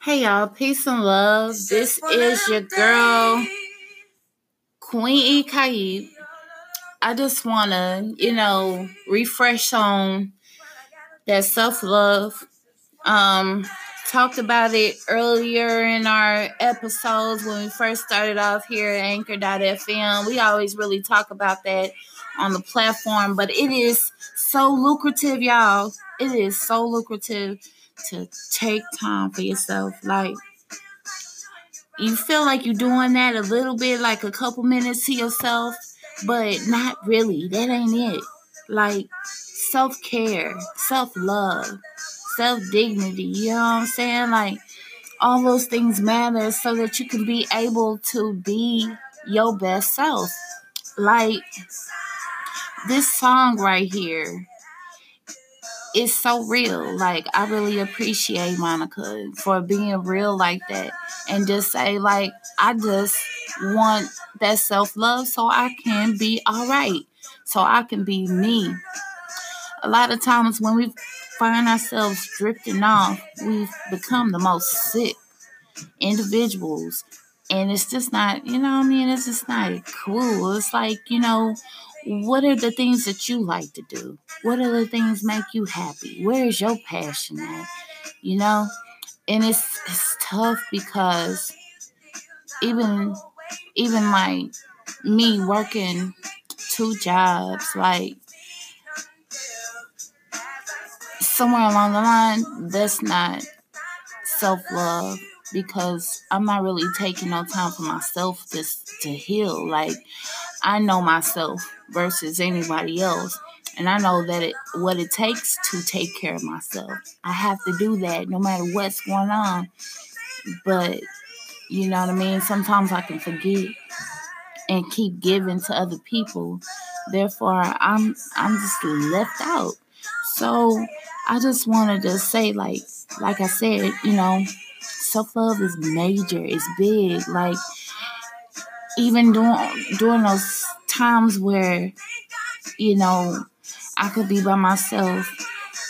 Hey y'all, peace and love. This is your girl, Queen E. Kaib. I just want to, you know, refresh on that self love. Um, talked about it earlier in our episodes when we first started off here at Anchor.fm. We always really talk about that on the platform, but it is so lucrative, y'all. It is so lucrative to take time for yourself. Like, you feel like you're doing that a little bit, like a couple minutes to yourself, but not really. That ain't it. Like, self care, self love, self dignity. You know what I'm saying? Like, all those things matter so that you can be able to be your best self. Like, this song right here is so real. Like I really appreciate Monica for being real like that and just say like I just want that self-love so I can be all right. So I can be me. A lot of times when we find ourselves drifting off, we've become the most sick individuals. And it's just not, you know I mean? It's just not cool. It's like, you know, what are the things that you like to do? What are the things make you happy? Where is your passion at? You know? And it's it's tough because even even like me working two jobs, like somewhere along the line, that's not self love because I'm not really taking no time for myself just to heal. Like I know myself versus anybody else. And I know that it what it takes to take care of myself. I have to do that no matter what's going on. But you know what I mean? Sometimes I can forget and keep giving to other people. Therefore, I'm I'm just left out. So I just wanted to say, like, like I said, you know, self love is major, it's big. Like even during during those times where, you know, I could be by myself,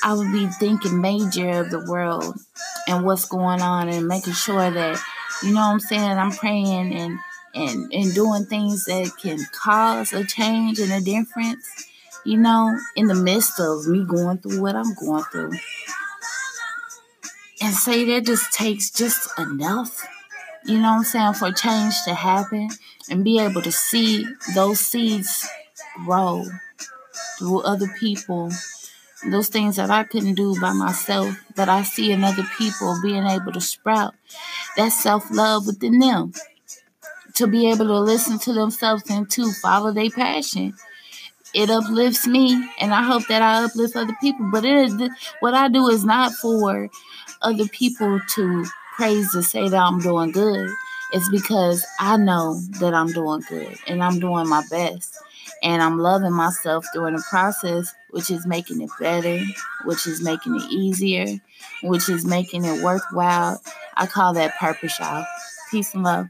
I would be thinking major of the world and what's going on and making sure that, you know what I'm saying, I'm praying and and, and doing things that can cause a change and a difference, you know, in the midst of me going through what I'm going through. And say that just takes just enough, you know what I'm saying, for change to happen and be able to see those seeds grow through other people. Those things that I couldn't do by myself, that I see in other people being able to sprout. That self love within them. To be able to listen to themselves and to follow their passion. It uplifts me, and I hope that I uplift other people. But it is what I do is not for other people to praise to say that I'm doing good. It's because I know that I'm doing good and I'm doing my best. And I'm loving myself during the process, which is making it better, which is making it easier, which is making it worthwhile. I call that purpose, y'all. Peace and love.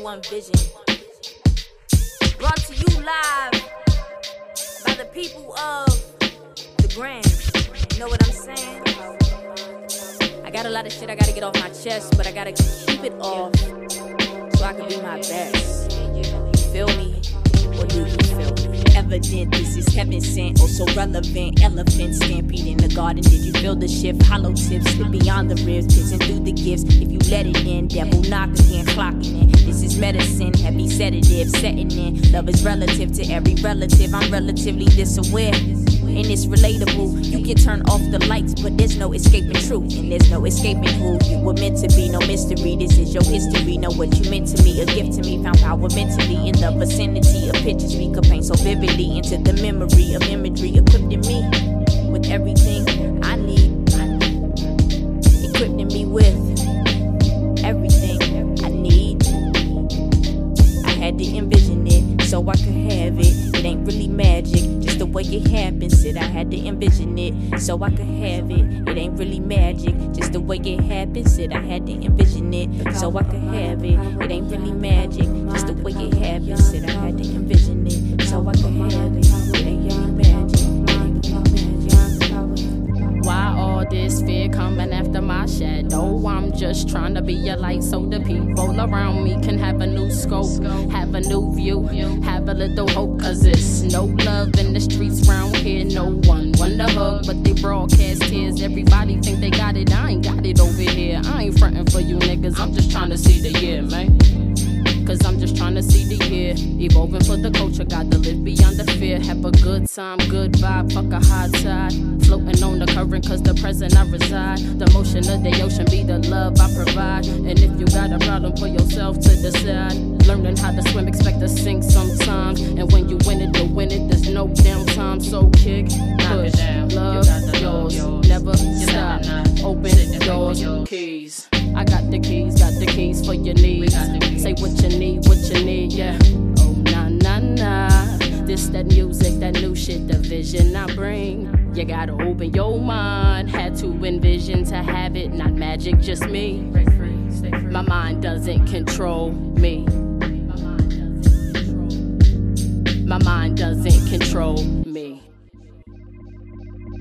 21 Vision. Brought to you live by the people of the Grand. You know what I'm saying? I got a lot of shit I gotta get off my chest, but I gotta keep it off so I can be my best. You feel me? Or do you feel me? Evident. This is heaven sent, also relevant. Elephant stampede in the garden. Did you feel the shift? Hollow tips slip beyond the ribs, pissing through the gifts. If you let it in, devil knock again, clocking in. This is medicine, heavy sedative, setting in. Love is relative to every relative. I'm relatively this aware and it's relatable. You can turn off the lights, but there's no escaping truth, and there's no escaping who you were meant to be. No mystery, this is your history. Know what you meant to me, a gift to me. Found power mentally in the vicinity of pictures we could paint so vividly into the memory of imagery equipped in me with everything I need. Equipped in me with everything I need. I had to envision wake it happen. Said I had to envision it so I could have it. It ain't really magic, just the way it happens. Said I had to envision it so I could have it. It ain't really magic, just the way it happens. Said I had to envision it so I could have it. This fear coming after my shadow? Oh, I'm just trying to be a light so the people around me can have a new scope, have a new view, have a little hope. Cause it's no love in the streets round here. No one want to hug, but they broadcast tears. Everybody think they got it, I ain't got it over here. I ain't fronting for you niggas, I'm just trying to see the year, man. Cause I'm just trying to see the year. Evolving for the culture, got to live beyond the fear. Have a good time, good vibe, fuck a hot side. Floating on the current, cause the present I reside. The motion of the ocean be the love I provide. And if you got a problem, put yourself to the side. Learning how to swim, expect to sink sometimes. And when you win it, you win it, there's no damn downtime. So kick, push, love, yours. Never stop. Open doors, keys. I got the keys, got the keys for your needs. Say what you need, what you need, yeah. Oh, nah, nah, nah. This, that music, that new shit, the vision I bring. You gotta open your mind. Had to envision to have it, not magic, just me. My mind doesn't control me. My mind doesn't control me.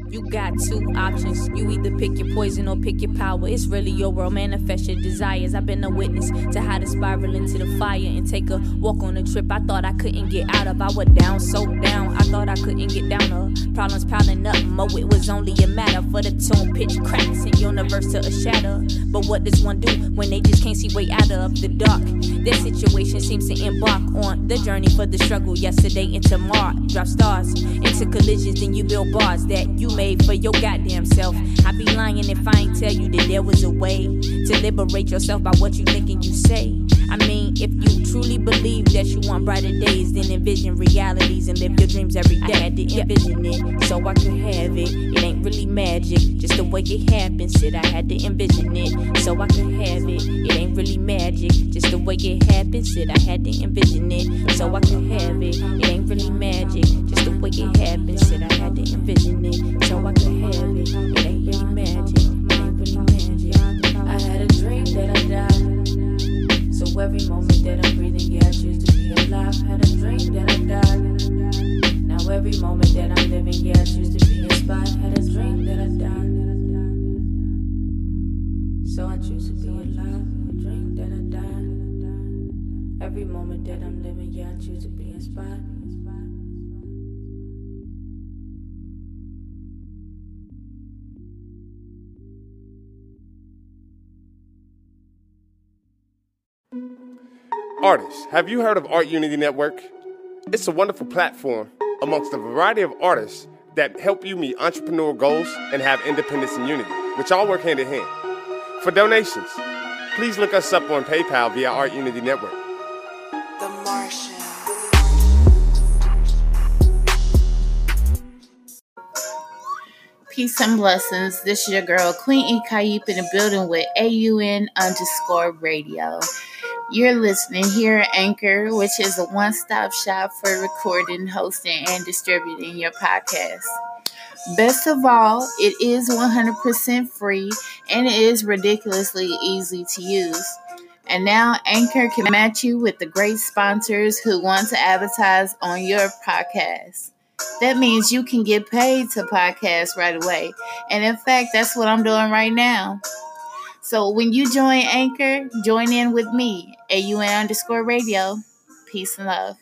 You got two options. You either pick your poison or pick your power. It's really your world, manifest your desires. I've been a witness to how to spiral into the fire and take a walk on a trip I thought I couldn't get out of. I was down, so down, I thought I couldn't get down. Uh, problems piling up, mo, it was only a matter for the tone pitch cracks and universe to a shatter. But what does one do when they just can't see way out of the dark? Their situation seems to embark on the journey for the struggle yesterday into tomorrow. Drop stars into collisions, then you build bars that you made for your goddamn self. I'd be lying if I ain't tell you that there was a way to liberate yourself by what you think and you say. I mean, if you truly believe that you want brighter days, then envision realities and live your dreams every day. I had to envision it so I could have it. It ain't really magic, just the way it happens. Said I had to envision it so I could have it. It ain't really magic, just the way it happens. Said I had to envision it so I could have it. It ain't really magic, just the way it happens. Said I had to envision it so I could have it. It ain't really magic, it ain't really magic. I had a dream that I died. So every moment that I'm breathing, yeah, I choose to be alive. Had a dream that I died. Every moment that I'm living, yeah, I choose to be inspired. Had a dream that I died. So I choose to be alive. A dream that I died. Every moment that I'm living, yeah, I choose to be inspired. Artists, have you heard of Art Unity Network? It's a wonderful platform amongst a variety of artists that help you meet entrepreneurial goals and have independence and unity, which all work hand in hand. For donations, please look us up on PayPal via Art Unity Network. The Martian. Peace and blessings. This is your girl, Queen E. Kaip, in the building with AUN underscore radio. You're listening here at Anchor, which is a one stop shop for recording, hosting, and distributing your podcast. Best of all, it is 100% free and it is ridiculously easy to use. And now Anchor can match you with the great sponsors who want to advertise on your podcast. That means you can get paid to podcast right away. And in fact, that's what I'm doing right now. So when you join Anchor, join in with me, AUN underscore radio. Peace and love.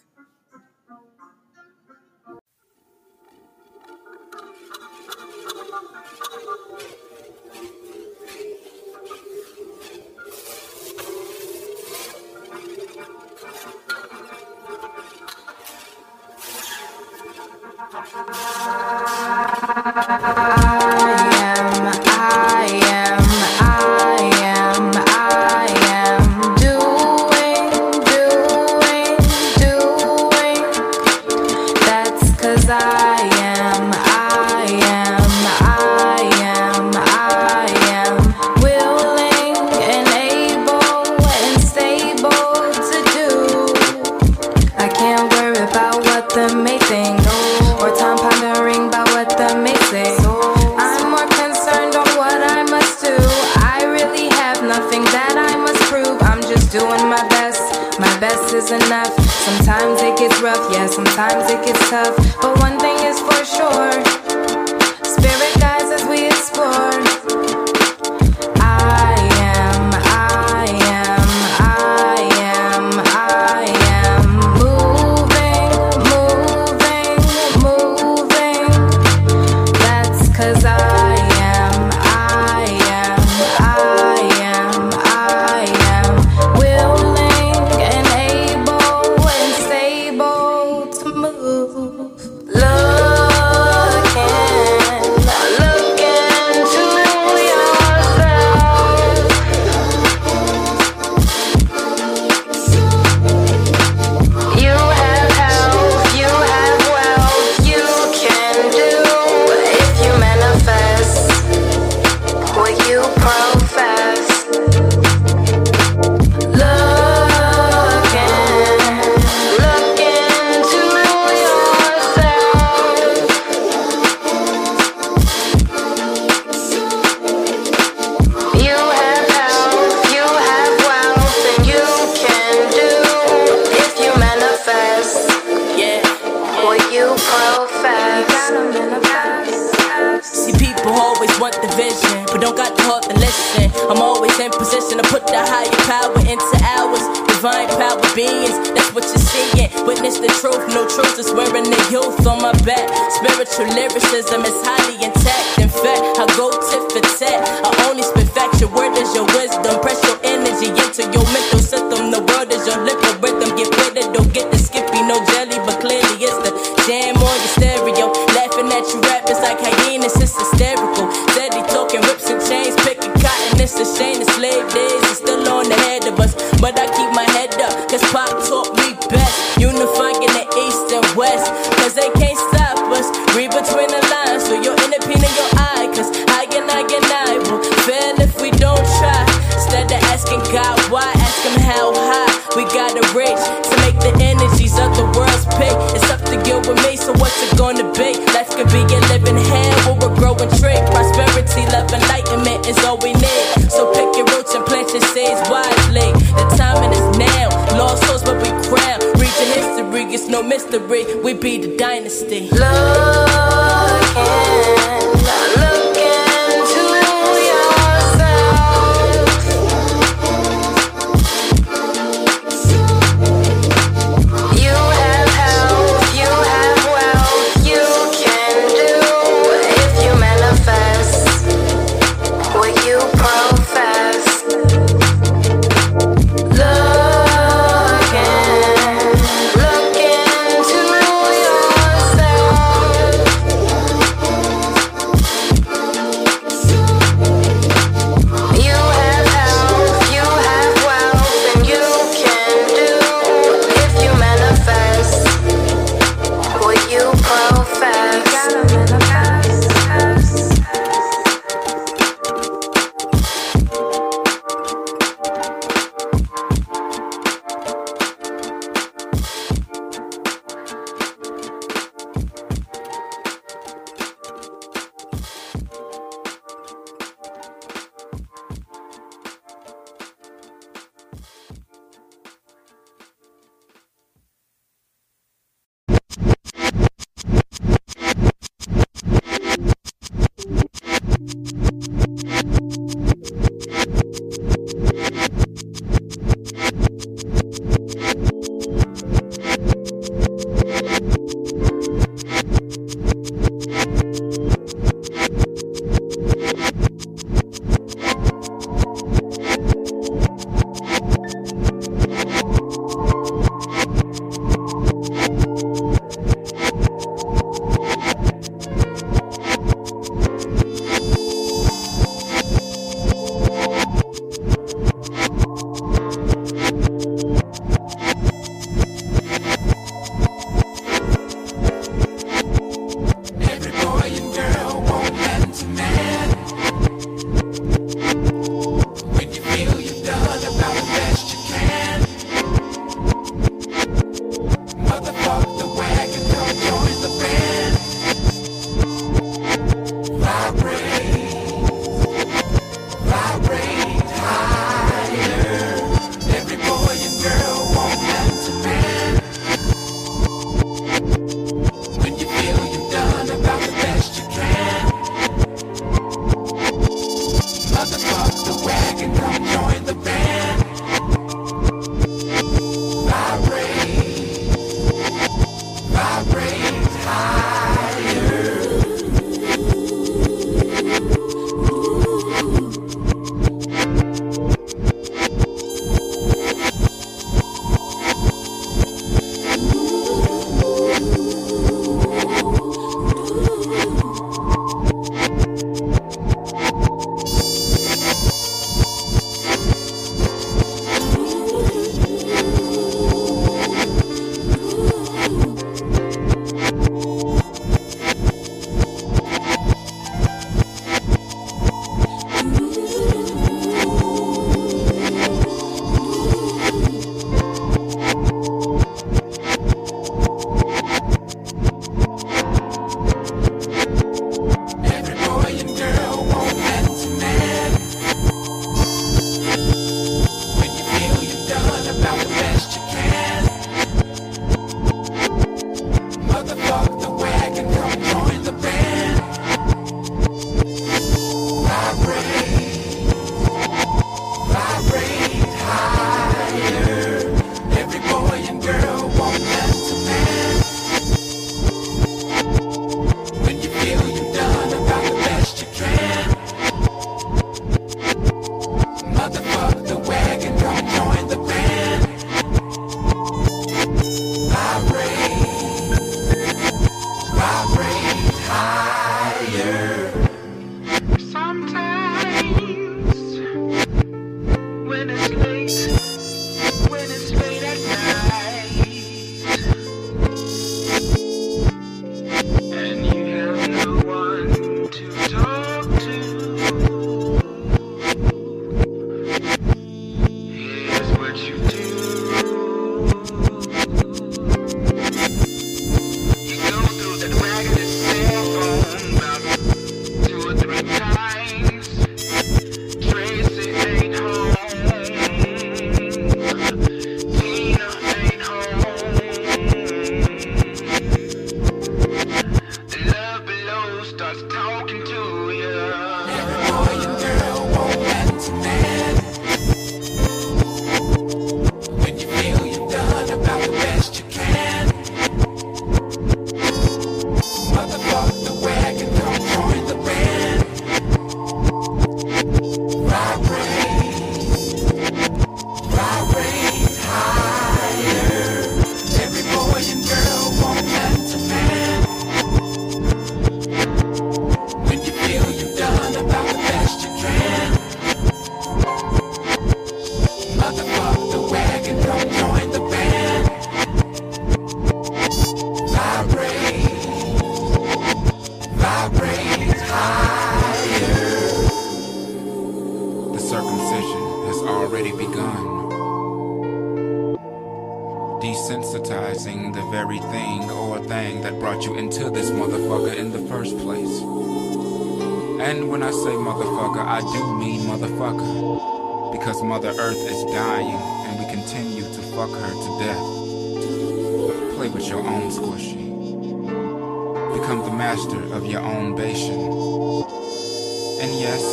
Always want the vision, but don't got the heart to listen. I'm always in position to put the higher power into ours. Divine power beings, that's what you're seeing. Witness the truth, no truth is wearing the youth on my back. Spiritual lyricism is highly intact. In fact, I go tit for tat. I only spit facts. Your word is your wisdom. Press your energy into your mental system. The world is your liquor rhythm. Get with it, don't get the skippy, no jelly, but clearly it's the jam on your stereo. Laughing at you rappers like hyenas, it's hysterical. But I keep my head up, cause Pop taught me best. Unifying in the east and west, cause they can't stop us. Read between the lines, so you're in the pin in your eye, cause I and I and I will fail if we don't try. Instead of asking God why, ask Him how high we gotta reach to make the energies of the world's pay. It's up to you with me, so what's it gonna be? Life could be a living hell or a growing tree. Prosperity, love, enlightenment is all we need. So pick no mystery. We be the dynasty. Look you into this motherfucker in the first place. And when I say motherfucker, I do mean motherfucker. Because Mother Earth is dying and we continue to fuck her to death. Play with your own squishy. Become the master of your own bation. And yes,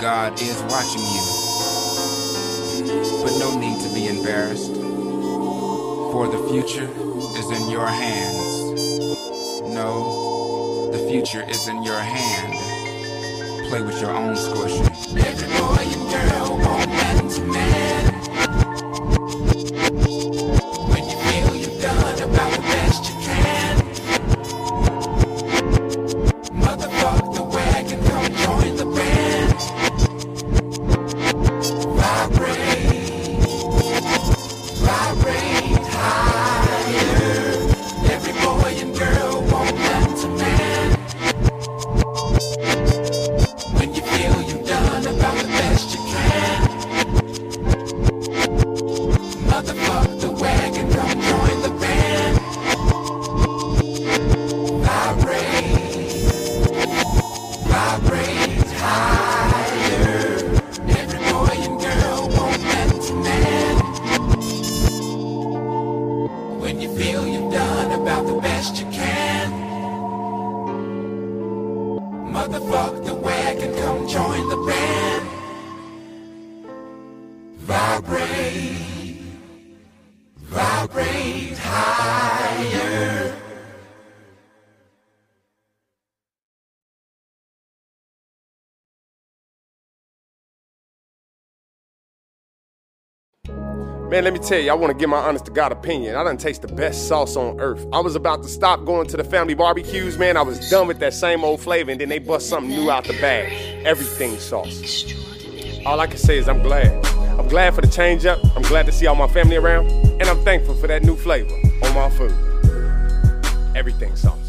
God is watching you. But no need to be embarrassed. For the future is in your hands. Man, let me tell you, I want to give my honest to God opinion. I done taste the best sauce on earth. I was about to stop going to the family barbecues, man. I was done with that same old flavor, and then they bust something new out the bag. Everything sauce. All I can say is I'm glad. I'm glad for the change up. I'm glad to see all my family around, and I'm thankful for that new flavor on my food. Everything sauce.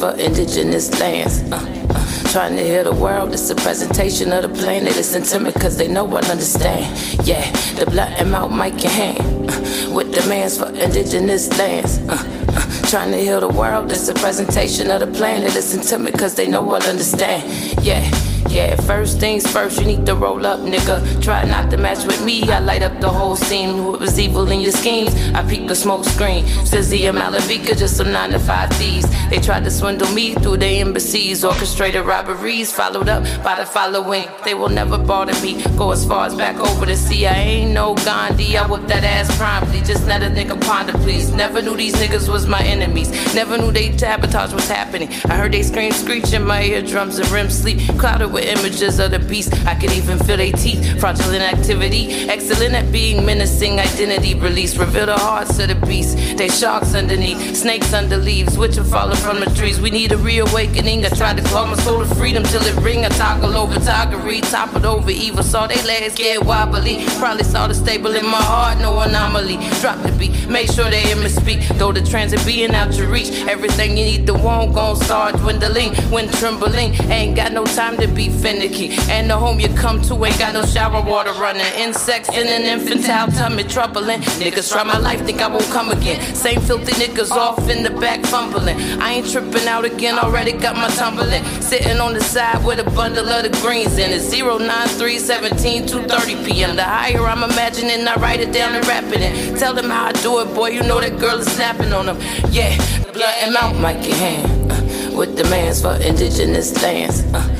For indigenous lands. Uh, uh, trying to heal the world, it's a presentation of the planet. It's intimate cause they know what understand. Yeah, the black and mouth mic in hand. Uh, with demands for indigenous lands. Uh, uh, trying to heal the world, it's a presentation of the planet. It's intimate cause they know what understand. Yeah. Yeah, first things first, you need to roll up, nigga. Try not to match with me, I light up the whole scene. Who was evil in your schemes? I peek the smoke screen. Stizzy and Malavika, just some 9 to 5 thieves. They tried to swindle me through the embassies, orchestrated robberies, followed up by the following. They will never bother me. Go as far as back over the sea. I ain't no Gandhi, I whip that ass promptly. Just let a nigga ponder, please. Never knew these niggas was my enemies. Never knew they sabotage was happening. I heard they scream, screech in my eardrums and REM sleep. Clouded with images of the beast. I could even feel their teeth. Fraudulent activity. Excellent at being menacing. Identity release. Reveal the hearts of the beast. They sharks underneath. Snakes under leaves. Which are falling from the trees. We need a reawakening. I tried to claw my soul to freedom till it ring. I toggle over toggery. Toppled over evil. Saw they legs get wobbly. Probably saw the stable in my heart. No anomaly. Drop the beat. Make sure they hear me speak. Though the transit being out to reach. Everything you need, the won't gon' start dwindling. When trembling. Ain't got no time to be finicky. And the home you come to ain't got no shower water running. Insects in an infantile tummy troubling. Niggas try my life, think I won't come again. Same filthy niggas off in the back fumbling. I ain't tripping out again, already got my tumbling. Sitting on the side with a bundle of the greens in it. 093 17 230 p.m. The higher I'm imagining, I write it down and rap it. Tell them how I do it, boy, you know that girl is snapping on them. Yeah, blood and mouth, in hand. Uh, with demands for indigenous lands. Uh,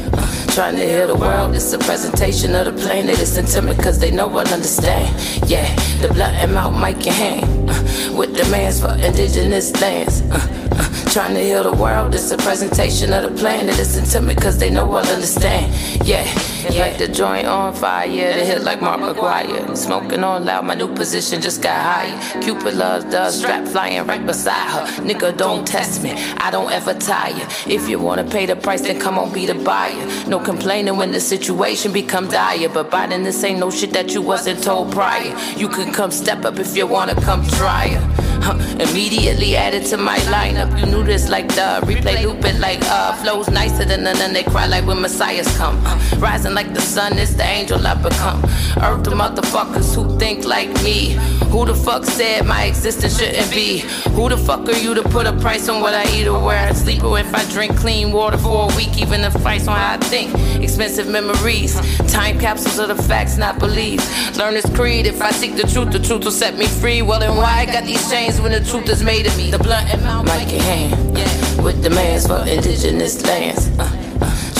Trying to heal the world, it's a presentation of the plane. They listen to me cause they know I understand. Yeah, the blood and mouth mic in hand. Uh, with demands for indigenous lands. Uh, uh, trying to heal the world, it's a presentation of the plan. They listen to me cause they know I understand. Yeah, yeah. Like the joint on fire, the hit like Mark McGwire. Smoking on loud, my new position just got higher. Cupid loves the strap flying right beside her. Nigga, don't test me, I don't ever tire. If you wanna pay the price, then come on, be the buyer. No complaining when the situation become dire. But Biden, this ain't no shit that you wasn't told prior. You can come step up if you wanna come try it. Huh, immediately added to my lineup. You knew this like the replay loop it like uh flows nicer than none and they cry like when messiahs come. Uh, rising like the sun, it's the angel I become. Earth the motherfuckers who think like me. Who the fuck said my existence shouldn't be? Who the fuck are you to put a price on what I eat or where I sleep or if I drink clean water for a week? Even the price on how I think. Expensive memories, time capsules of the facts not believed. Learn this creed. If I seek the truth, the truth will set me free. Well, then why I got these chains when the truth is made of me? The blunt and mouth, in hand, yeah. with demands for indigenous lands. Uh,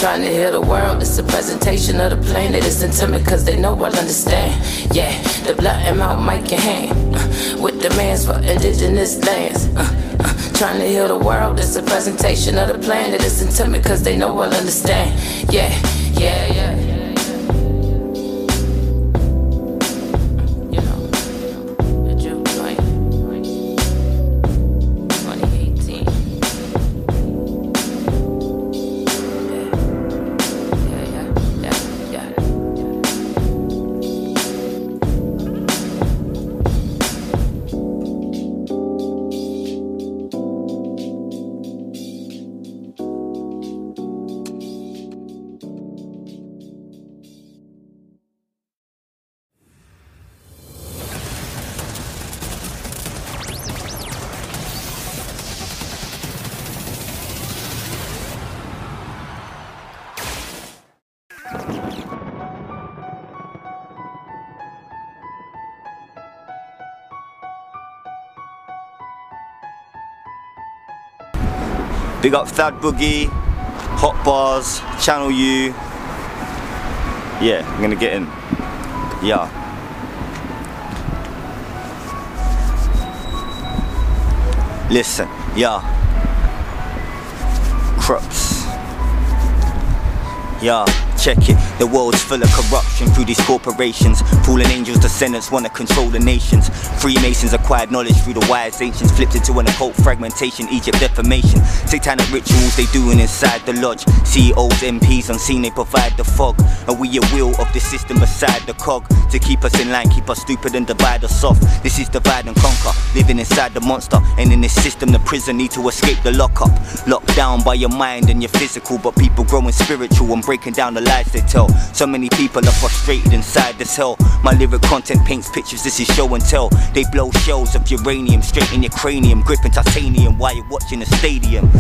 trying to heal the world, it's a presentation of the plane. They listen to me cause they know I'll understand. Yeah, the blood and mouth, mic in hand, uh, with demands for indigenous lands. Uh, uh, trying to heal the world, it's a presentation of the plan. They listen to me cause they know I'll understand. Yeah, yeah, yeah. Big up Thad Boogie, Hot Bars, Channel U. Yeah, I'm gonna get in. Yeah. Listen, yeah. Crops. Yeah, check it. The world's full of corruption through these corporations. Fallen angels, descendants wanna control the nations. Freemasons acquired knowledge through the wise ancients. Flipped into an occult fragmentation, Egypt defamation. Satanic rituals they doing inside the lodge. CEOs, MPs unseen, they provide the fog. And we a wheel of the system beside the cog. To keep us in line, keep us stupid and divide us off. This is divide and conquer. Living inside the monster. And in this system, the prison need to escape the lockup. Locked down by your mind and your physical. But people growing spiritual and breaking down the lies they tell. So many people are frustrated inside this hell. My lyric content paints pictures, this is show and tell. They blow shells of uranium straight in your cranium, gripping titanium while you're watching the stadium.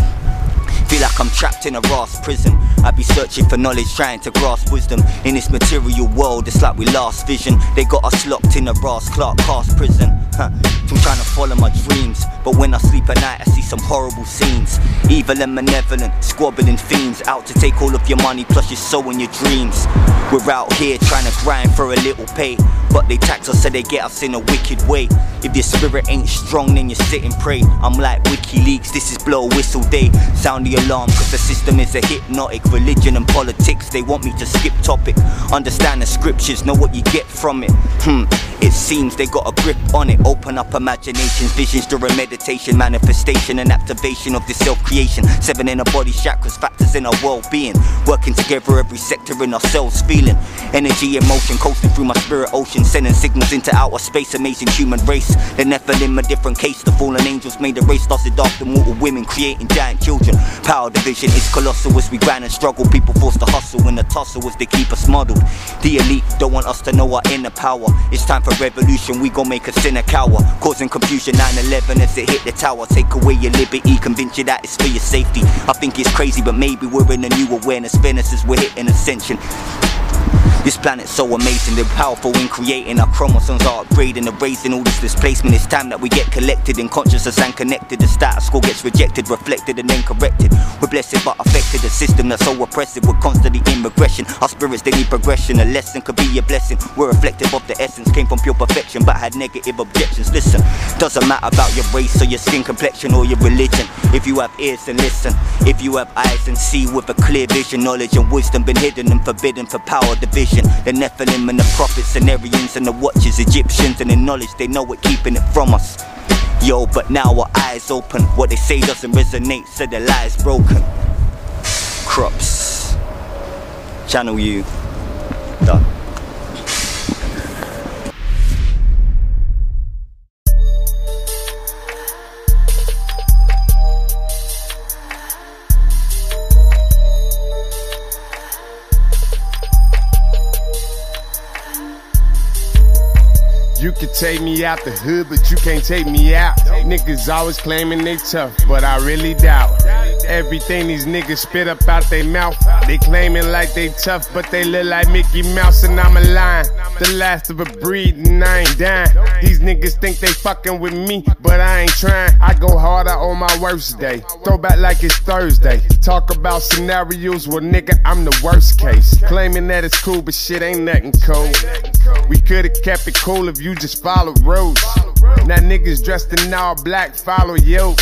Feel like I'm trapped in a Ross prison. I be searching for knowledge, trying to grasp wisdom. In this material world, it's like we lost vision. They got us locked in a Ross Clark cast prison. Huh. I'm trying to follow my dreams, but when I sleep at night, I see some horrible scenes. Evil and malevolent, squabbling fiends out to take all of your money plus your soul and your dreams. We're out here trying to grind for a little pay, but they tax us so they get us in a wicked way. If your spirit ain't strong, then you sit and pray. I'm like WikiLeaks, this is blow whistle day. Sound the alarm, cause the system is a hypnotic. Religion and politics, they want me to skip topic. Understand the scriptures, know what you get from it. Hmm, it seems they got a grip on it. Open up imaginations, visions during meditation, manifestation and activation of the self creation. Seven in body chakras, factors in our well being. Working together, every sector in ourselves feeling. Energy, emotion, coasting through my spirit ocean, sending signals into outer space. Amazing human race. The Nephilim, a different case. The fallen angels made a race, lasted after mortal women, creating giant children. Power division is colossal as we grind and struggle. People forced to hustle in the tussle as they keep us muddled. The elite don't want us to know our inner power. It's time for revolution, we gon' make a sinner cower. Causing confusion 9 11 as it hit the tower. Take away your liberty, convince you that it's for your safety. I think it's crazy, but maybe we're in a new awareness. Fairness as we're hitting ascension. This planet's so amazing, they're powerful in creating. Our chromosomes are upgrading, erasing all this displacement. It's time that we get collected in consciousness and connected. The status quo gets rejected, reflected, and then corrected. We're blessed but affected. A system that's so oppressive, we're constantly in regression. Our spirits, they need progression. A lesson could be a blessing. We're reflective of the essence, came from pure perfection, but had negative objections. Listen, doesn't matter about your race or your skin complexion or your religion. If you have ears, then listen. If you have eyes, and see with a clear vision. Knowledge and wisdom been hidden and forbidden for power division. The Nephilim and the prophets, Sumerians and the watchers, Egyptians, and the knowledge they know it, keeping it from us. Yo, but now our eyes open. What they say doesn't resonate, so the lie's broken. Crops. Channel U. Done. You can take me out the hood, but you can't take me out. Niggas always claiming they tough, but I really doubt. Everything these niggas spit up out their mouth, they claiming like they tough, but they look like Mickey Mouse and I'm a lion. The last of a breed and I ain't dying. These niggas think they fucking with me, but I ain't trying. I go harder on my worst day. Throw back like it's Thursday. Talk about scenarios where nigga I'm the worst case. Claiming that it's cool, but shit ain't nothing cool. We could've kept it cool if you just followed rules. Now niggas dressed in all black follow you.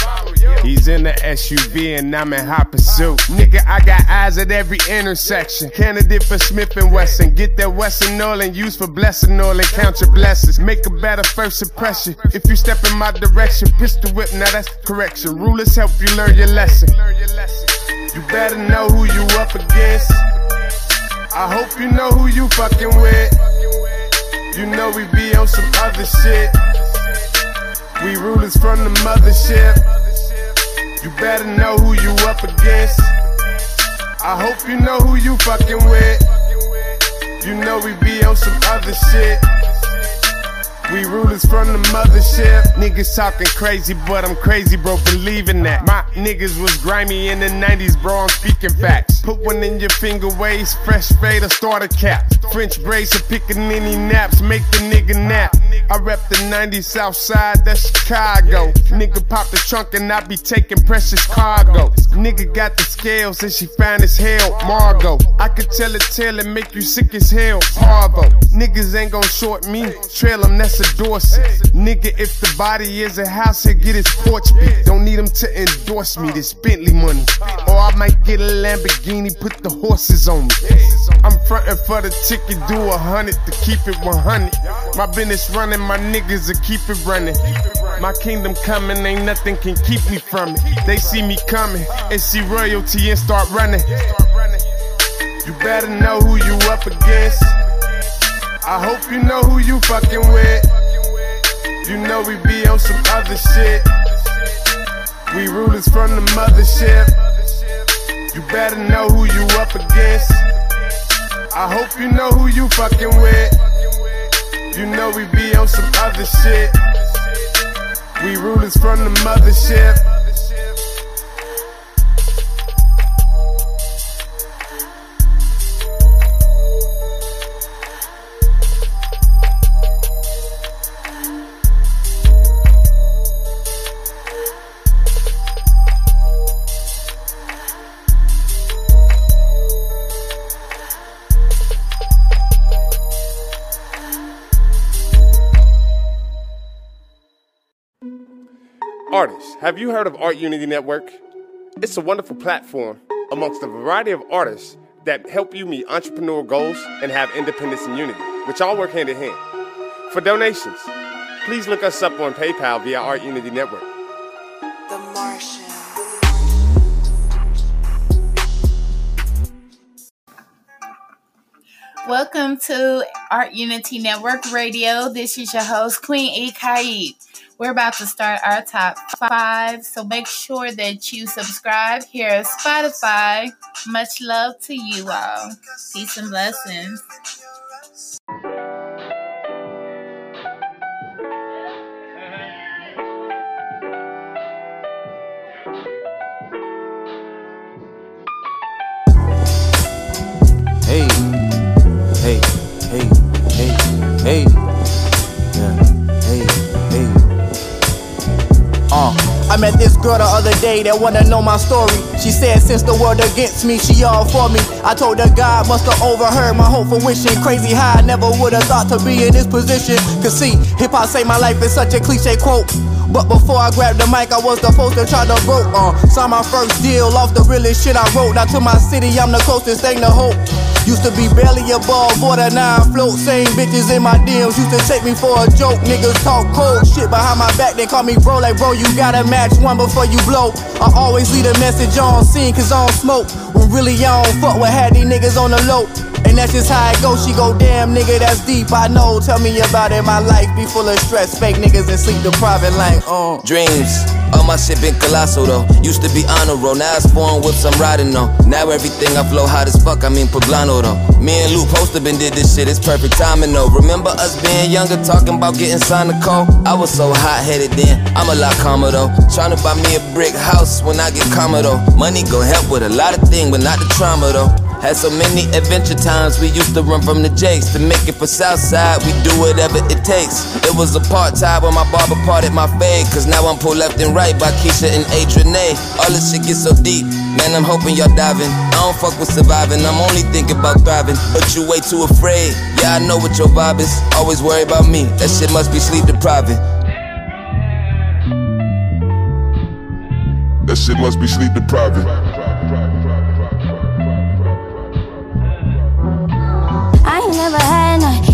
He's in the SUV and I'm in hot pursuit. Nigga, I got eyes at every intersection. Candidate for Smith and Wesson. Get that Wesson oil and use for blessing oil and count your blessings. Make a better first impression. If you step in my direction, pistol whip, now that's correction. Rulers help you learn your lesson. You better know who you up against. I hope you know who you fucking with. You know we be on some other shit. We rulers from the mothership. You better know who you up against. I hope you know who you fucking with. You know we be on some other shit. We rulers from the mothership. Niggas talking crazy, but I'm crazy, bro, believing that. My niggas was grimy in the 90s, bro, I'm speaking facts. Put one in your finger waist, fresh fade or starter cap. French braids or pickaninny naps, make the nigga nap. I rep the 90s South Side, that's Chicago. Nigga pop the trunk and I be taking precious cargo. Nigga got the scales and she fine as hell, Margot. I could tell a tale and make you sick as hell, Harvo. Niggas ain't gon' short me, trail them, that's Dorset. Nigga, if the body is a house, he'll get his porch beat. Don't need him to endorse me, this Bentley money. Or I might get a Lamborghini, put the horses on me. I'm frontin' for the ticket, do a hundred to keep it 100. My business running, my niggas will keep it running. My kingdom coming, ain't nothing can keep me from it. They see me coming and see royalty and start running. You better know who you up against. I hope you know who you fucking with. You know we be on some other shit. We rulers from the mothership. You better know who you up against. I hope you know who you fucking with. You know we be on some other shit. We rulers from the mothership. Artists, have you heard of Art Unity Network? It's a wonderful platform amongst a variety of artists that help you meet entrepreneurial goals and have independence and unity, which all work hand in hand. For donations, please look us up on PayPal via Art Unity Network. The Martian. Welcome to Art Unity Network Radio. This is your host, Queen E. Kaid. We're about to start our top five, so make sure that you subscribe here at Spotify. Much love to you all. Peace and blessings. Met this girl the other day that wanna know my story. She said since the world against me, she all for me. I told her God must have overheard my hope for wishing. Crazy how I never would have thought to be in this position. Cause see, hip hop saved my life is such a cliche quote. But before I grabbed the mic, I was the to try to broke. Uh, signed my first deal off the realest shit I wrote. Now to my city, I'm the closest thing to hope. Used to be barely above water, now I float. Same bitches in my DMs used to take me for a joke. Niggas talk cold shit behind my back, they call me bro. Like, bro, you gotta match one before you blow. I always leave a message on scene, cause I don't smoke. When really I don't fuck with had these niggas on the low. And that's just how it goes. She go, damn nigga, that's deep. I know. Tell me about it. My life be full of stress, fake niggas and sleep depriving like, uh. Dreams. All my shit been colossal though. Used to be honor roll, now it's foreign whips I'm riding on. Now everything I flow hot as fuck, I mean poblano though. Me and Lou Poster been did this shit, it's perfect timing though. Remember us being younger, talking about getting signed to call? I was so hot headed then, I'm a lot calmer though. Trying to buy me a brick house when I get calmer though. Money gon' help with a lot of things, but not the trauma though. Had so many adventure times, we used to run from the jakes to make it for Southside. We do whatever it takes. It was a part time when my barber parted my fade, cause now I'm pulled left and right by Keisha and Adrienne. All this shit gets so deep, man. I'm hoping y'all diving. I don't fuck with surviving, I'm only thinking about thriving. But you way too afraid. Yeah, I know what your vibe is. Always worry about me. That shit must be sleep depriving. That shit must be sleep depriving.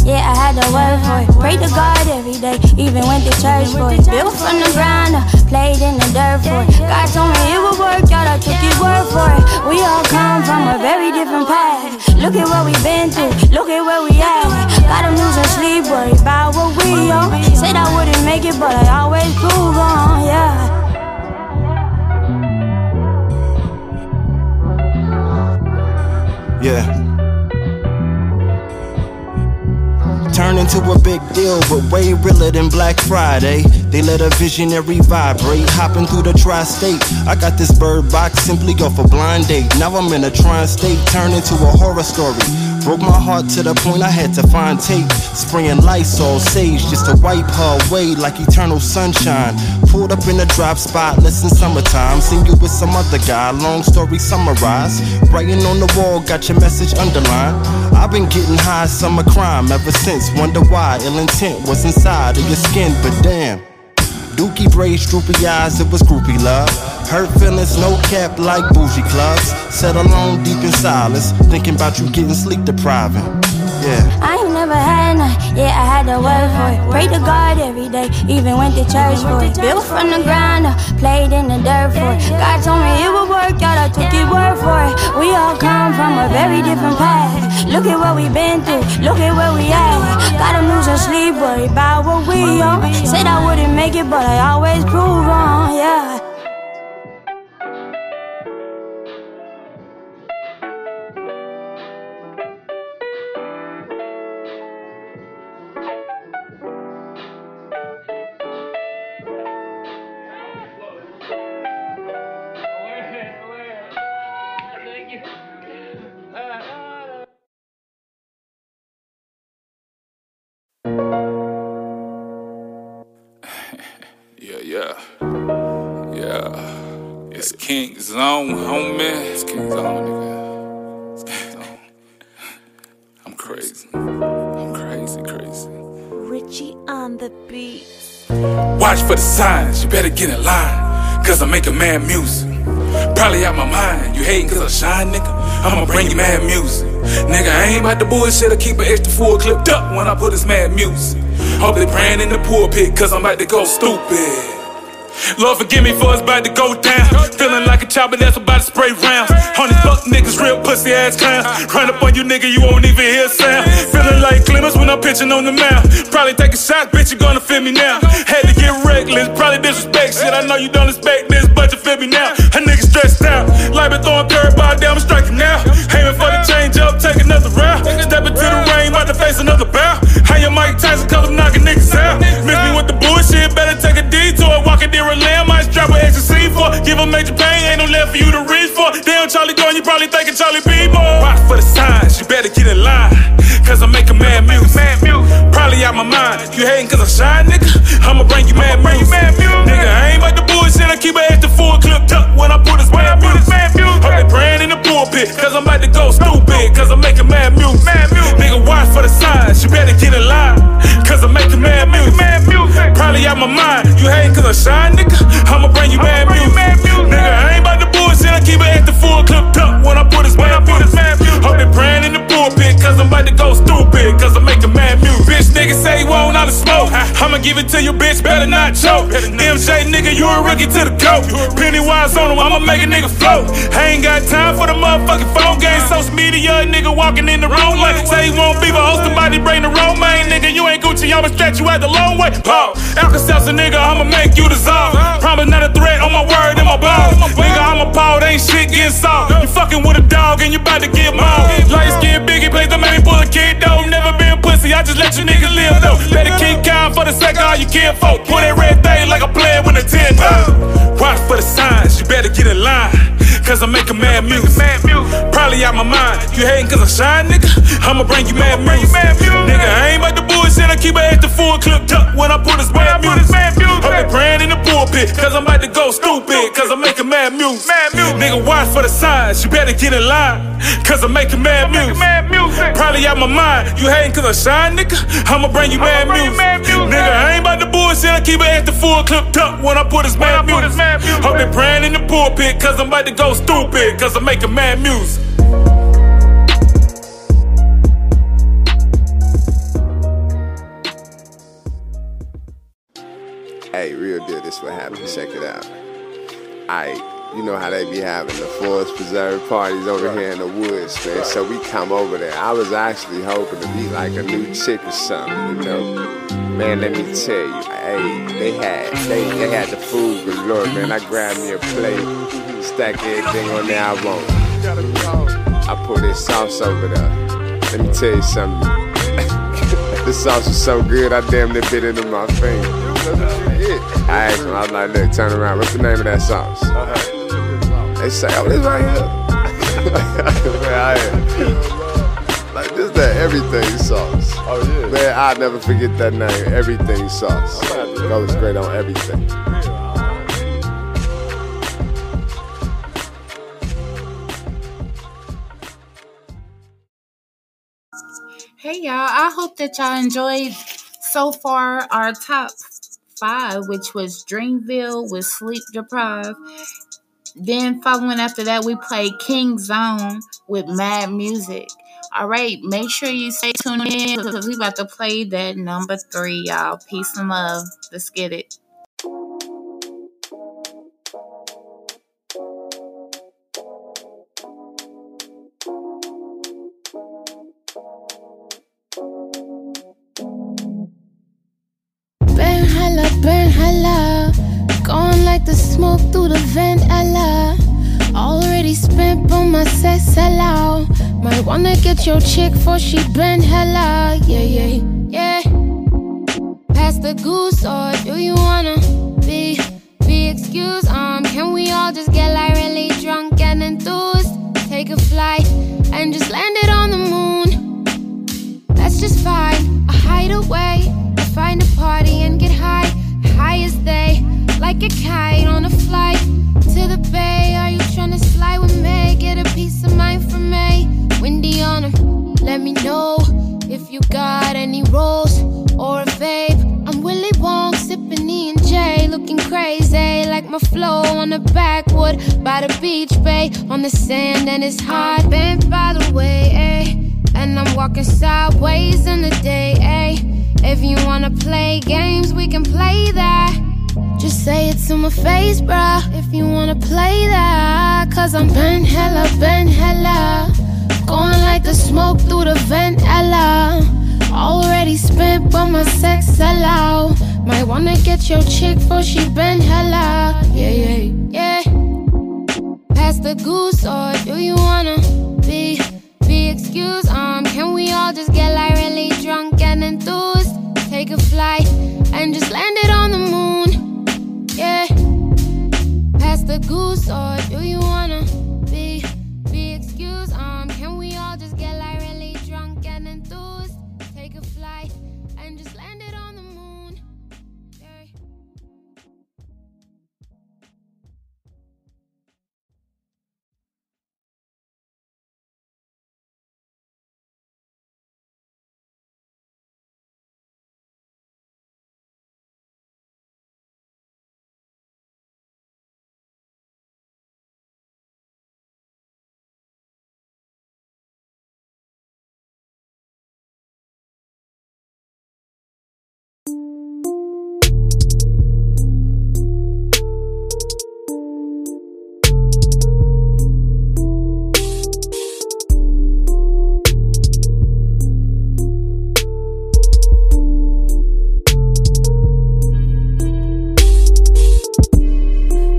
Yeah, I had to work for it. Pray to God every day, even went to church for it. Built from the ground up, played in the dirt for it. God told me it would work out, I took his word for it. We all come from a very different path. Look at what we've been through, look at where we at. Got them losing sleep, worried about what we on. Said I wouldn't make it, but I always prove on, yeah. Yeah. Turn into a big deal, but way realer than Black Friday. They let a visionary vibrate, hopping through the tri state. I got this bird box simply off a blind date. Now I'm in a tri state, turned into a horror story. Broke my heart to the point I had to find tape. Spraying Lysol sage just to wipe her away like eternal sunshine. Pulled up in a drop spot, listen summertime. Seen you with some other guy, long story summarized. Writing on the wall, got your message underlined. I've been getting high summer crime ever since. Wonder why ill intent was inside of your skin, but damn. Dookie braids, droopy eyes, it was groupie love. Hurt feelings, no cap like bougie clubs. Sat alone deep in silence, thinking about you getting sleep depriving. Yeah. I ain't never had none, yeah, I had to work for it. Pray to God every day, even went to church for it. Built from the ground up, played in the dirt for it. God told me it would work out, I took his word for it. We all come from a very different path. Look at what we've been through, look at where we at. Got them losing sleep, worried about what we on. Said I wouldn't make it, but I always prove on, yeah. Yeah, Zone, homie. Zone, nigga. Zone. I'm crazy. I'm crazy, crazy. Richie on the beat. Watch for the signs, you better get in line. Cause I'm making mad music. Probably out my mind, you hating cause I shine, nigga. I'ma bring you mad music. Nigga, I ain't about the bullshit, I keep an extra full clipped up when I put this mad music. Hope they praying in the pulpit, cause I'm about to go stupid. Lord forgive me for it's about to go down. Feeling like a chopper that's about to spray rounds. Honey fuck niggas, real pussy ass clowns. Run up on you nigga, you won't even hear a sound. Feeling like Clemens when I'm pitching on the mound. Probably take a shot, bitch, you gonna feel me now. Had to get reckless, probably disrespect shit. I know you don't expect this, but you feel me now. A nigga stressed out, like been throwing curveball down, I'm striking now. Aiming for the change up, take another round. Step into the rain, about to face another bow. How your Mike Tyson, cause I'm knocking niggas out. Miss me with the bullshit, better take a near a lamb, might strap an extra for. Give a major pain, ain't no left for you to reach for. Damn, Charlie Dorn, you probably thinking Charlie B. Boy. Watch for the signs, you better get in line. Cause I'm making mad music. Probably out my mind. You hating cause I shine, nigga? I'ma bring you mad music. Nigga, I ain't about the bullshit, I keep an extra full You give it to your bitch, better not choke. MJ, nigga, you a rookie to the coat. Pennywise on him, I'ma make a nigga float. I ain't got time for the motherfucking phone game. Social media, nigga walking in the wrong way. Say he won't be, but host somebody bring the romaine. Nigga, you ain't Gucci, I'ma stretch you out the long way. Paul, Alka-Seltzer, nigga, I'ma make you dissolve. Promise not a threat on my word and my balls. Nigga, I'm a paw, ain't shit getting soft. You fucking with a dog and you about to get mauled. Light skin biggie, plays the main pull a kid though. Never been pussy, I just let you niggas live though. Better keep count for the of all you care for. Put that red thing like a player with a 10 though. Watch for the signs, you better get in line. Cause I make a mad music. Probably out my mind. You hating cause I shine, nigga? I'ma bring you mad music. Nigga, I ain't about the bullshit. I keep it at the full clip tucked when I put this mad music. Hope they praying in the pulpit. Cause I'm about to go stupid. Cause I'm making mad music. Nigga, watch for the signs. You better get in line. Cause I'm making mad music. Probably out my mind. You hating cause I shine, nigga? I'ma bring you mad music. Nigga, I ain't about the bullshit. I keep it at the full clip tucked when I put this mad music. Hope they praying in the pulpit. Cause I'm about to go stupid. Cause I'm making mad music. Hey, real deal, this what happened. Check it out. I, you know how they be having the forest preserve parties over here in the woods, man. So we come over there. I was actually hoping to be like a new chick or something, you know. Man, let me tell you, hey, they had they, they had the food galore, man. I grabbed me a plate, stack everything on there I want. I put this sauce over there. Let me tell you something. this sauce was so good, I damn near bit into my finger. I asked them, I was like, look, turn around. What's the name of that sauce? They say, oh, this right here. Man, I, like, this that everything sauce. Oh, yeah. Man, I'll never forget that name, everything sauce. That was great on everything. Hey y'all, I hope that y'all enjoyed so far our top five, which was Dreamville with Sleep Deprived. Then following after that, we played King Zone with Mad Music. All right, make sure you stay tuned in because we about to play that number three, y'all. Peace and love. Let's get it. Through the vent, Ella. Already spent on my sex, hello. Might wanna get your chick for she been hella. Yeah, yeah, yeah. Pass the goose, or do you wanna be, be excused? Um, can we all just get like really drunk and enthused? Take a flight and just land it on the moon. That's just fine. A hideaway. I find a party and get high, high as they, like a kite on a flight buffet. Are you tryna slide with me? Get a piece of mind from me. Windy on her. Let me know if you got any rolls or a vape. I'm Willy Wong sipping E and J, looking crazy like my flow on the backwood by the beach, bay on the sand and it's hot. Bent by the way, eh? and I'm walking sideways in the day. Eh? If you wanna play games, we can play that. Just say it to my face, bruh. If you wanna play that, cause I'm been hella, been hella. Going like the smoke through the vent, ella. Already spent, but my sex allow. Might wanna get your chick for she been hella. Yeah, yeah, yeah. Pass the goose, or do you wanna be be excused? Um, can we all just get like really drunk and enthused? Take a flight and just land it on the moon. The goose, or do you wanna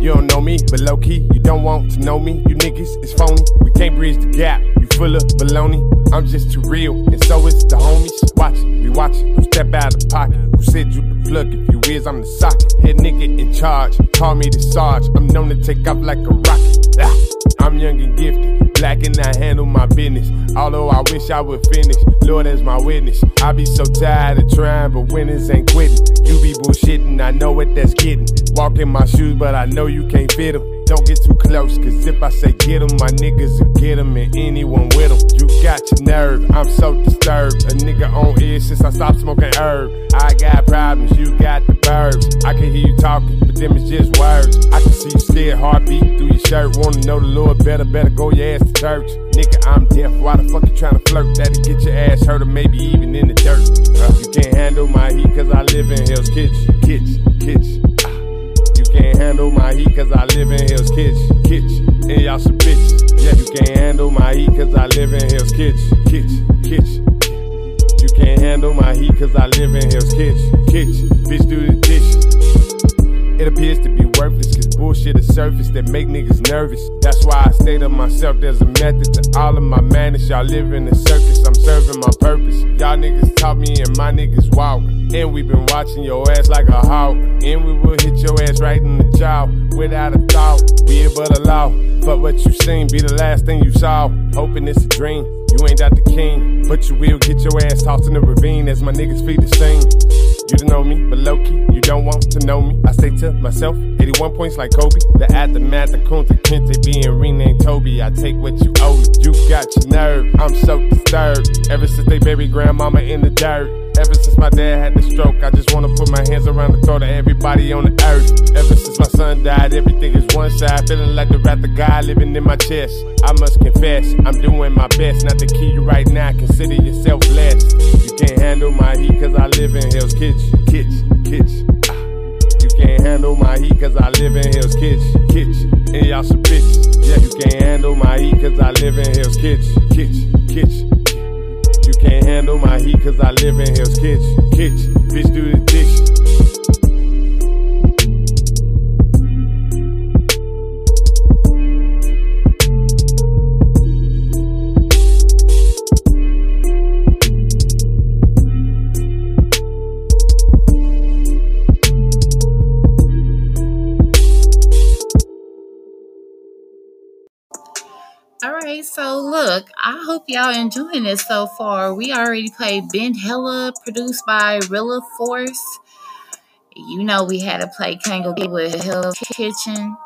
You don't know me, but low key, you don't want to know me. You niggas is phony. We can't bridge the gap. You full of baloney. I'm just too real, and so is the homies. Watch it, we watch it. Don't step out of pocket. Who said you the plug? If you is, I'm the socket. Head nigga in charge. Call me the Sarge. I'm known to take off like a rocket. Ah, I'm young and gifted. Black and I handle my business. Although I wish I would finish. Lord as my witness. I be so tired of trying, but winners ain't quitting. You be bullshitting, I know what that's getting. Walk in my shoes, but I know you can't fit them. Don't get too close, cause if I say get get 'em, my niggas will get get 'em and anyone with with 'em. You got your nerve, I'm so disturbed. A nigga on edge since I stopped smoking herb. I got problems, you got the burbs. I can hear you talking, but them is just words. I can see you scared, heartbeat through your shirt. Wanna know the Lord better, better go your ass to church. Nigga, I'm deaf, why the fuck you tryna flirt? That'll get your ass hurt or maybe even in the dirt. Uh, you can't handle my heat cause I live in Hell's Kitchen, kitchen, kitchen. You can't handle my heat cause I live in Hell's Kitchen, kitchen. And y'all some bitches. Yeah, you can't handle my heat cause I live in Hell's Kitchen, kitchen, kitchen. You can't handle my heat cause I live in Hell's Kitchen, kitchen. Bitch, do the dishes. It appears to be worthless cause bullshit is surface that make niggas nervous. That's why I say to myself there's a method to all of my madness. Y'all live in a circus, I'm serving my purpose. Y'all niggas taught me and my niggas walk. And we been watching your ass like a hawk. And we will hit your ass right in the jaw without a thought. Be it but a law. But what you seen be the last thing you saw. Hoping it's a dream. You ain't got the king, but you will get your ass tossed in the ravine as my niggas feed the sing. You don't know me, but low key, you don't want to know me. I say to myself, 81 points like Kobe. The aftermath of Kunta Kinte being renamed Toby. I take what you owe me. You got your nerve, I'm so disturbed. Ever since they buried grandmama in the dirt. Ever since my dad had the stroke, I just wanna put my hands around the throat of everybody on the earth. Ever since my son died, everything is one side. Feeling like the wrath of God living in my chest. I must confess, I'm doing my best not to kill you right now. Consider yourself blessed. Can't handle my heat cause I live in Hell's Kitchen, kitchen, kitchen. You can't handle my heat cause I live in Hell's Kitchen, kitchen. And y'all some bitches. Yeah, you can't handle my heat cause I live in Hell's Kitchen, kitchen, kitchen. You can't handle my heat cause I live in Hell's Kitchen, kitchen. Bitch, do the dishes. So look, I hope y'all enjoying this so far. We already played Ben Hella, produced by Rilla Force. You know we had to play Kango with Hell's Kitchen.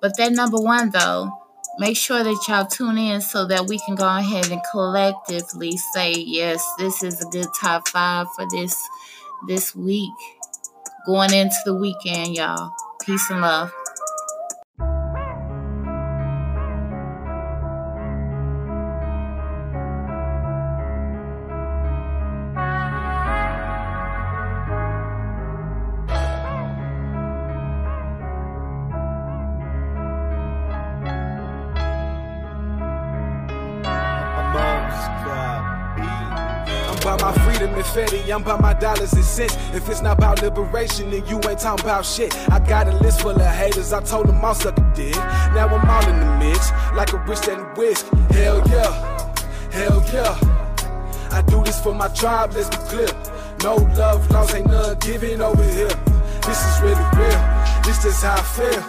But that number one though, make sure that y'all tune in so that we can go ahead and collectively say, yes, this is a good top five for this this week. Going into the weekend, y'all. Peace and love. I'm by my dollars and cents. If it's not about liberation, then you ain't talking about shit. I got a list full of haters, I told them I'll suck a dick. Now I'm all in the mix, like a rich and whisk. Hell yeah, hell yeah. I do this for my tribe, let's be clear. No love lost, ain't none giving over here. This is really real, this is how I feel.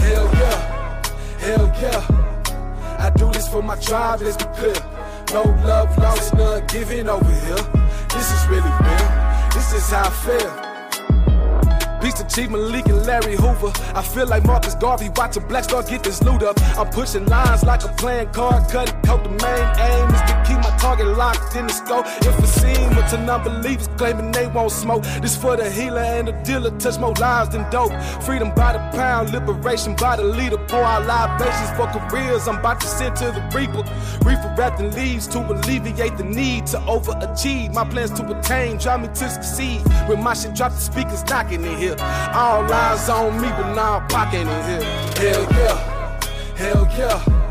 Hell yeah, hell yeah. I do this for my tribe, let's be clear. No love lost, none giving over here. This is really real, this is how I feel. Beast of Chief Malik and Larry Hoover. I feel like Marcus Garvey watching Black Star get this loot up. I'm pushing lines like a playing card, cutting coke. The main aim is to keep my target locked in the scope. If it seem to non-believers claiming they won't smoke, this for the healer and the dealer. Touch more lives than dope. Freedom by the pound, liberation by the leader. Pour out libations for careers. I'm about to send to the reaper. Reaper wrapping leaves to alleviate the need to overachieve. My plans to attain drive me to succeed. When my shit drop, the speakers knocking in here. All eyes on me, but now I'm pocketing in here. Hell yeah, hell yeah.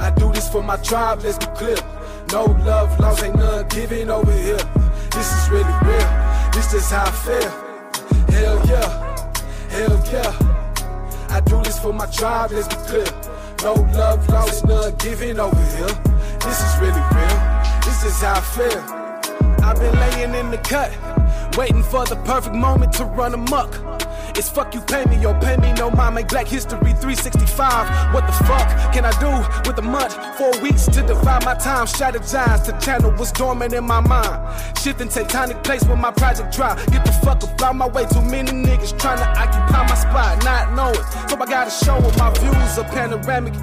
I do this for my tribe, let's be clear. No love lost, ain't none giving over here. This is really real, this is how I feel. Hell yeah, hell yeah. I do this for my tribe, let's be clear. No love lost, none giving over here. This is really real, this is how I feel. I've been laying in the cut. Waiting for the perfect moment to run amok. It's fuck you pay me or pay me no mind. Make Black History 365. What the fuck can I do with a month? Four weeks to divide my time. Strategize to channel what's dormant in my mind. Shifting tectonic place when my project drop. Get the fuck up out my way. Too many niggas trying to occupy my spot, not knowing. So I gotta show them my views are panoramic.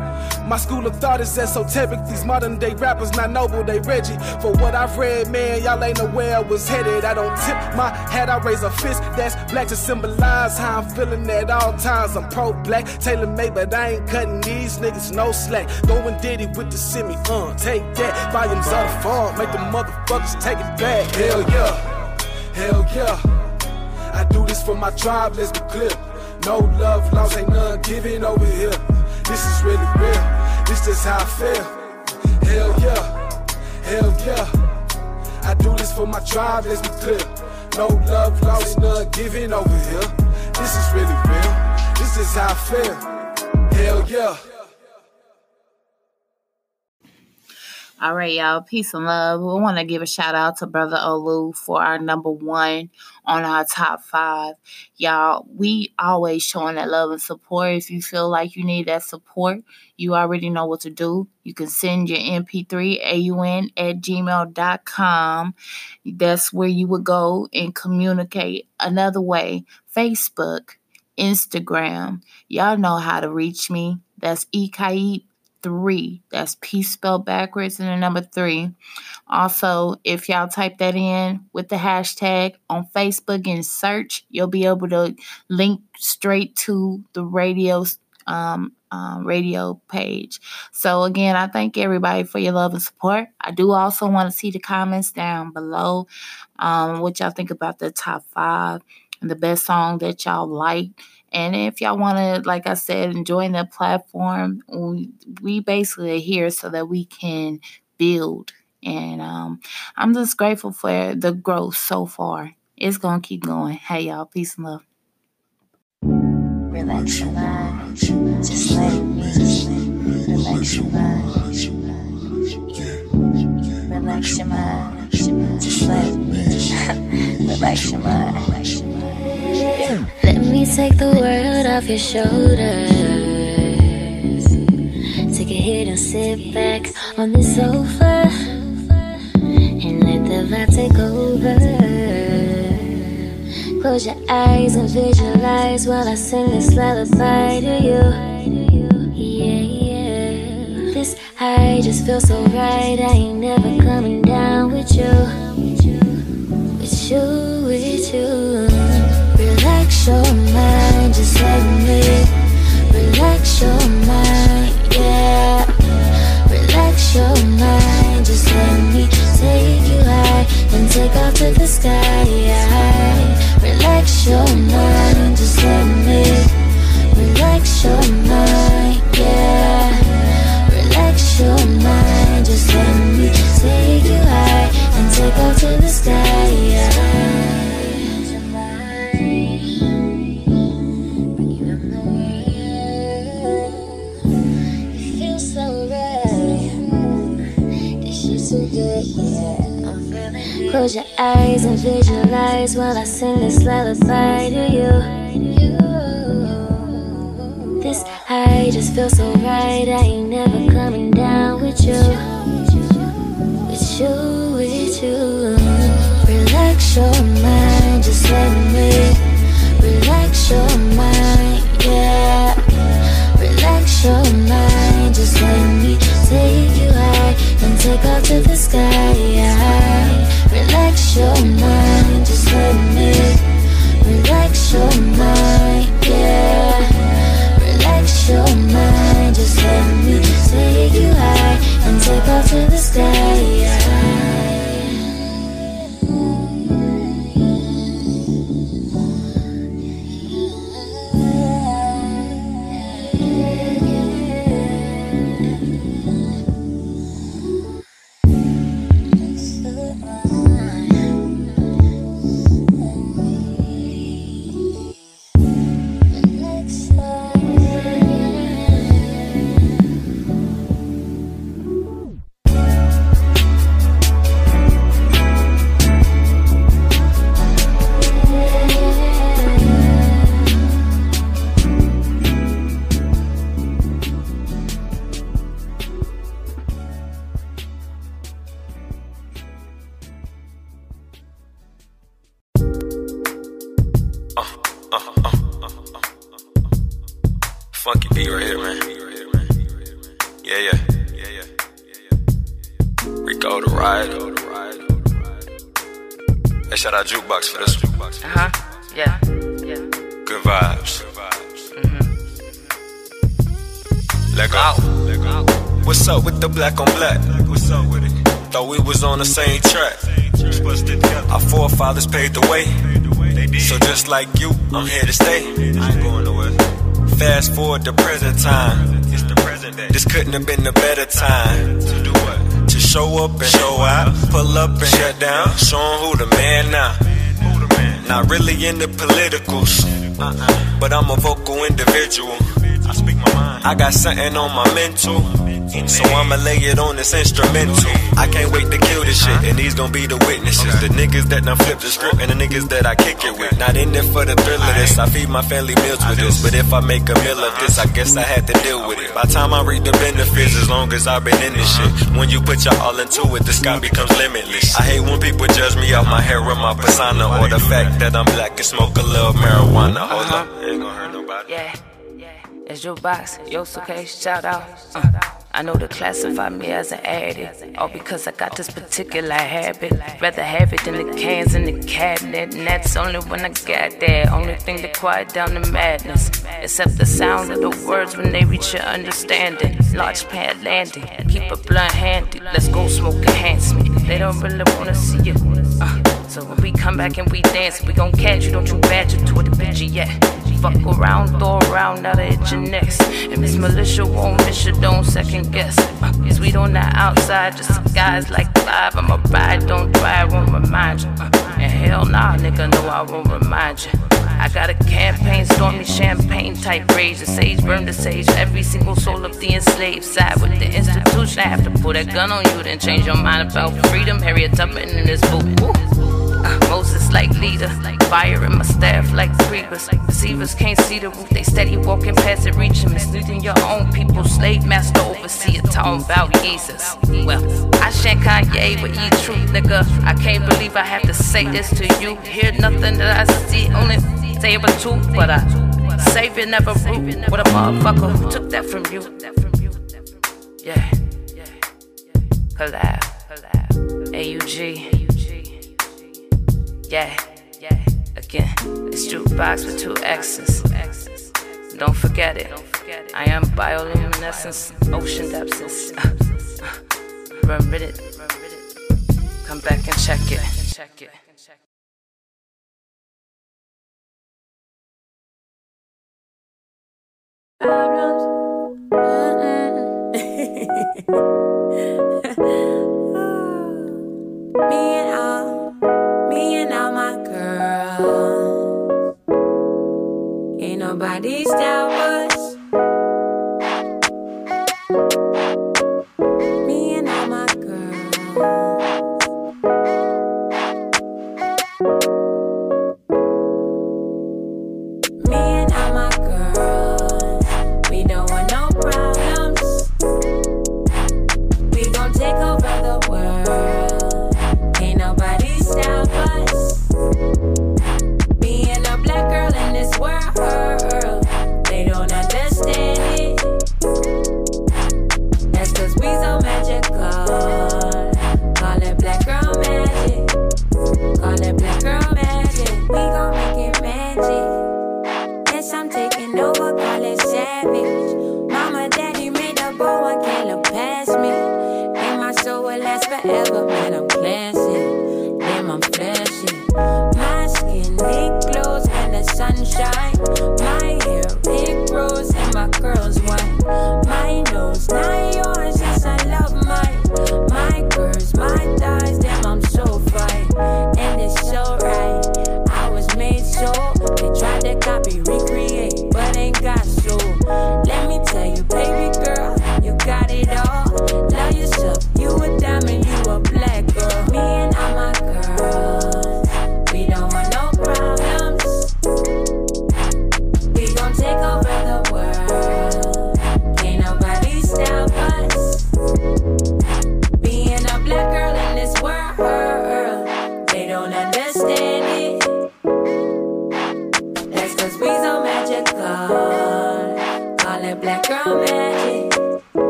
My school of thought is esoteric. These modern day rappers not noble, they Reggie. For what I've read, man, y'all ain't where I was headed. I don't tip my hat, I raise a fist that's black to symbolize how I'm feeling at all times. I'm pro black, tailor made, but I ain't cutting these niggas no slack. Going Diddy with the semi, uh, take that. Volumes of the phone, make the motherfuckers take it back. Hell yeah, hell yeah. I do this for my tribe, let's be clear. No love lost, ain't none giving over here. This is really real, this is how I feel. Hell yeah, hell yeah. I do this for my tribe, let's be clear. No love lost, none giving over here. This is really real, this is how I feel. Hell yeah. All right, y'all. Peace and love. We want to give a shout out to Brother Olu for our number one on our top five. Y'all, we always showing that love and support. If you feel like you need that support, you already know what to do. You can send your MP3 AUN at gmail.com. That's where you would go and communicate. Another way, Facebook, Instagram. Y'all know how to reach me. That's E'caep three. That's peace spelled backwards and the number three. Also, if y'all type that in with the hashtag on Facebook and search, you'll be able to link straight to the radio um, um, radio page. So again, I thank everybody for your love and support. I do also want to see the comments down below. Um, what y'all think about the top five and the best song that y'all like. And if y'all want to, like I said, join the platform, we, basically are here so that we can build. And um, I'm just grateful for the growth so far. It's going to keep going. Hey, y'all. Peace and love. Relax your mind. Just let it be. Relax your mind. Relax your mind. Just let it be. Relax your mind. Let me take the world off your shoulders. Take a hit and sit back on the sofa. And let the vibe take over. Close your eyes and visualize while I sing this lullaby to you. Yeah, yeah. This high just feels so right. I ain't never coming down with you. With you, with you. Relax your mind, just let me. Relax your mind, yeah. Relax your mind, just let me take you high and take off to the sky. Yeah. Relax your mind, just let me. Relax your mind, yeah. Relax your mind, just let me take you high and take off to the eyes and visualize while I sing this lullaby to you. This high just feels so right. I ain't never coming down with you. With you, with you. Relax your mind, just let me. Relax your mind, yeah. Relax your mind, just let me take you high and take off to the sky. Your mind, just let me. Relax your mind, yeah. Relax your mind, just let me on the same track. Our forefathers paved the way. So just like you, I'm here to stay. Fast forward to present time. It's the present day. This couldn't have been a better time. To do what? To show up and show out. Pull up and shut down. Show 'em who the man now. Not really into politicals. But I'm a vocal individual. I speak my mind. I got something on my mental. So I'ma lay it on this instrumental. I can't wait to kill this shit, and these gon' be the witnesses. The niggas that done flip the script, and the niggas that I kick it with. Not in there for the thrill of this. I feed my family meals with this. But if I make a meal of this, I guess I had to deal with it. By time I reap the benefits, as long as I've been in this shit. When you put your all into it, the sky becomes limitless. I hate when people judge me off my hair or my persona, or the fact that I'm black and smoke a little marijuana. Hold up, ain't gonna hurt nobody. Yeah. Yeah. It's your box, yo, okay, shout out. Uh, I know to classify me as an addict, all because I got this particular habit. Rather have it than the cans in the cabinet, and that's only when I got there. Only thing to quiet down the madness, except the sound of the words when they reach your understanding. Large pad landing, keep a blunt handy. Let's go smoke enhancement. They don't really wanna see you. Uh, so when we come back and we dance, we gon' catch you. Don't you badger toward the picture yet. Fuck around, throw around, now they hit your next. And Miss Militia won't miss you, don't second guess. Cause we don't the outside, just guys like five. I'm a ride, don't try, I won't remind you. And hell nah, nigga, no, I won't remind you. I got a campaign, stormy champagne type rage. The sage burn the sage, every single soul of the enslaved. Side with the institution, I have to pull that gun on you, then change your mind about freedom. Harriet Tubman in this book. Woo. Moses like leader, fire in my staff like creepers. Deceivers can't see the roof, they steady walking past it, reaching, misleading your own people. Slave master overseer, talking about Jesus. Well, I shan't Kanye, but eat true, nigga. I can't believe I have to say this to you. Hear nothing that I see, only say it was true, but I save it never root. What a motherfucker who took that from you. Yeah, yeah, yeah, collab, AUG. Yeah, yeah. Again, it's jukebox with two X's. Don't forget it. I am bioluminescence, ocean depths. Uh, uh, Remember it. Come back and check it. Problems. Uh-uh. Me and all, Ain't down stop shine.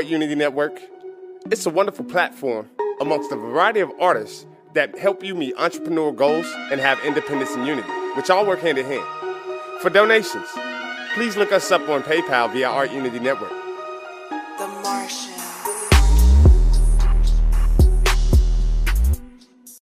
Art Unity Network. It's a wonderful platform amongst a variety of artists that help you meet entrepreneurial goals and have independence and unity, which all work hand in hand. For donations, please look us up on PayPal via Art Unity Network.